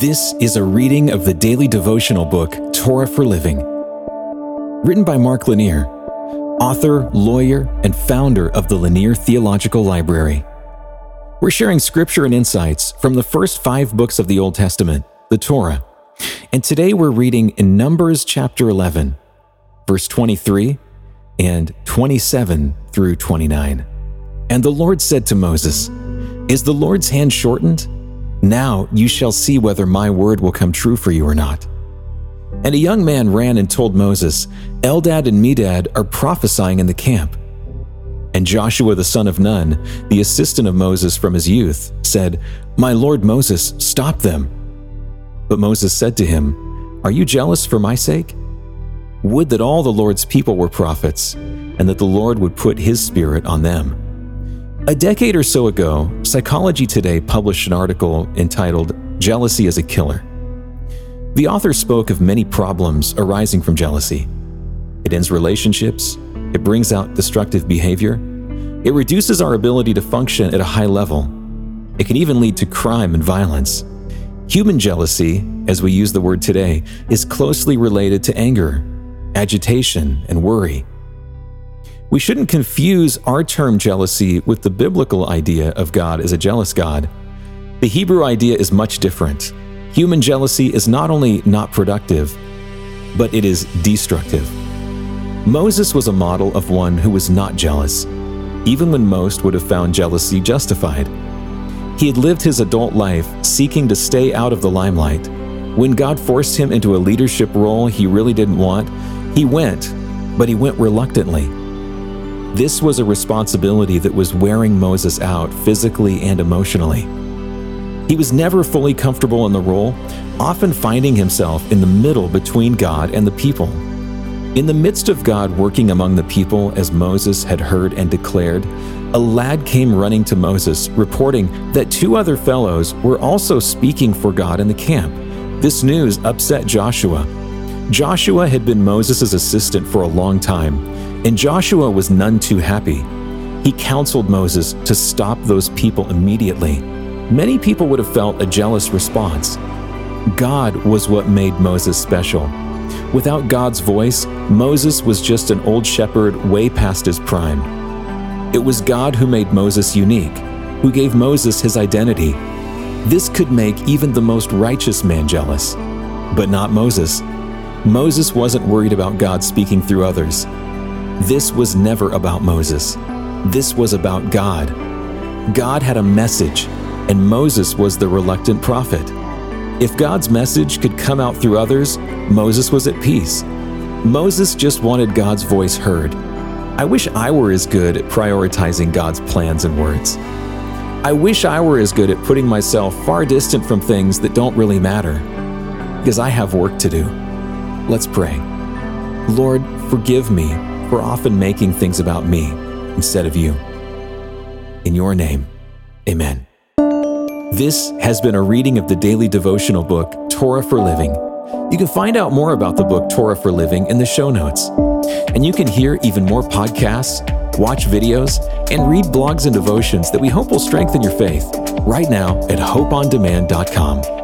This is a reading of the daily devotional book, Torah for Living. Written by Mark Lanier, author, lawyer, and founder of the Lanier Theological Library. We're sharing scripture and insights from the first five books of the Old Testament, the Torah. And today we're reading in Numbers chapter 11, verse 23 and 27 through 29. And the Lord said to Moses, Is the Lord's hand shortened? Now you shall see whether my word will come true for you or not. And a young man ran and told Moses, Eldad and Medad are prophesying in the camp. And Joshua the son of Nun, the assistant of Moses from his youth, said, My lord Moses, stop them. But Moses said to him, Are you jealous for my sake? Would that all the Lord's people were prophets, and that the Lord would put his spirit on them. A decade or so ago, Psychology Today published an article entitled Jealousy as a Killer. The author spoke of many problems arising from jealousy. It ends relationships, it brings out destructive behavior, it reduces our ability to function at a high level. It can even lead to crime and violence. Human jealousy, as we use the word today, is closely related to anger, agitation, and worry. We shouldn't confuse our term jealousy with the biblical idea of God as a jealous God. The Hebrew idea is much different. Human jealousy is not only not productive, but it is destructive. Moses was a model of one who was not jealous, even when most would have found jealousy justified. He had lived his adult life seeking to stay out of the limelight. When God forced him into a leadership role he really didn't want, he went, but he went reluctantly. This was a responsibility that was wearing Moses out physically and emotionally. He was never fully comfortable in the role, often finding himself in the middle between God and the people. In the midst of God working among the people, as Moses had heard and declared, a lad came running to Moses, reporting that two other fellows were also speaking for God in the camp. This news upset Joshua. Joshua had been Moses' assistant for a long time, and Joshua was none too happy. He counseled Moses to stop those people immediately. Many people would have felt a jealous response. God was what made Moses special. Without God's voice, Moses was just an old shepherd way past his prime. It was God who made Moses unique, who gave Moses his identity. This could make even the most righteous man jealous. But not Moses. Moses wasn't worried about God speaking through others. This was never about Moses. This was about God. God had a message, and Moses was the reluctant prophet. If God's message could come out through others, Moses was at peace. Moses just wanted God's voice heard. I wish I were as good at prioritizing God's plans and words. I wish I were as good at putting myself far distant from things that don't really matter, because I have work to do. Let's pray. Lord, forgive me for often making things about me instead of you. In your name, amen. This has been a reading of the daily devotional book, Torah for Living. You can find out more about the book Torah for Living in the show notes. And you can hear even more podcasts, watch videos, and read blogs and devotions that we hope will strengthen your faith right now at hopeondemand.com.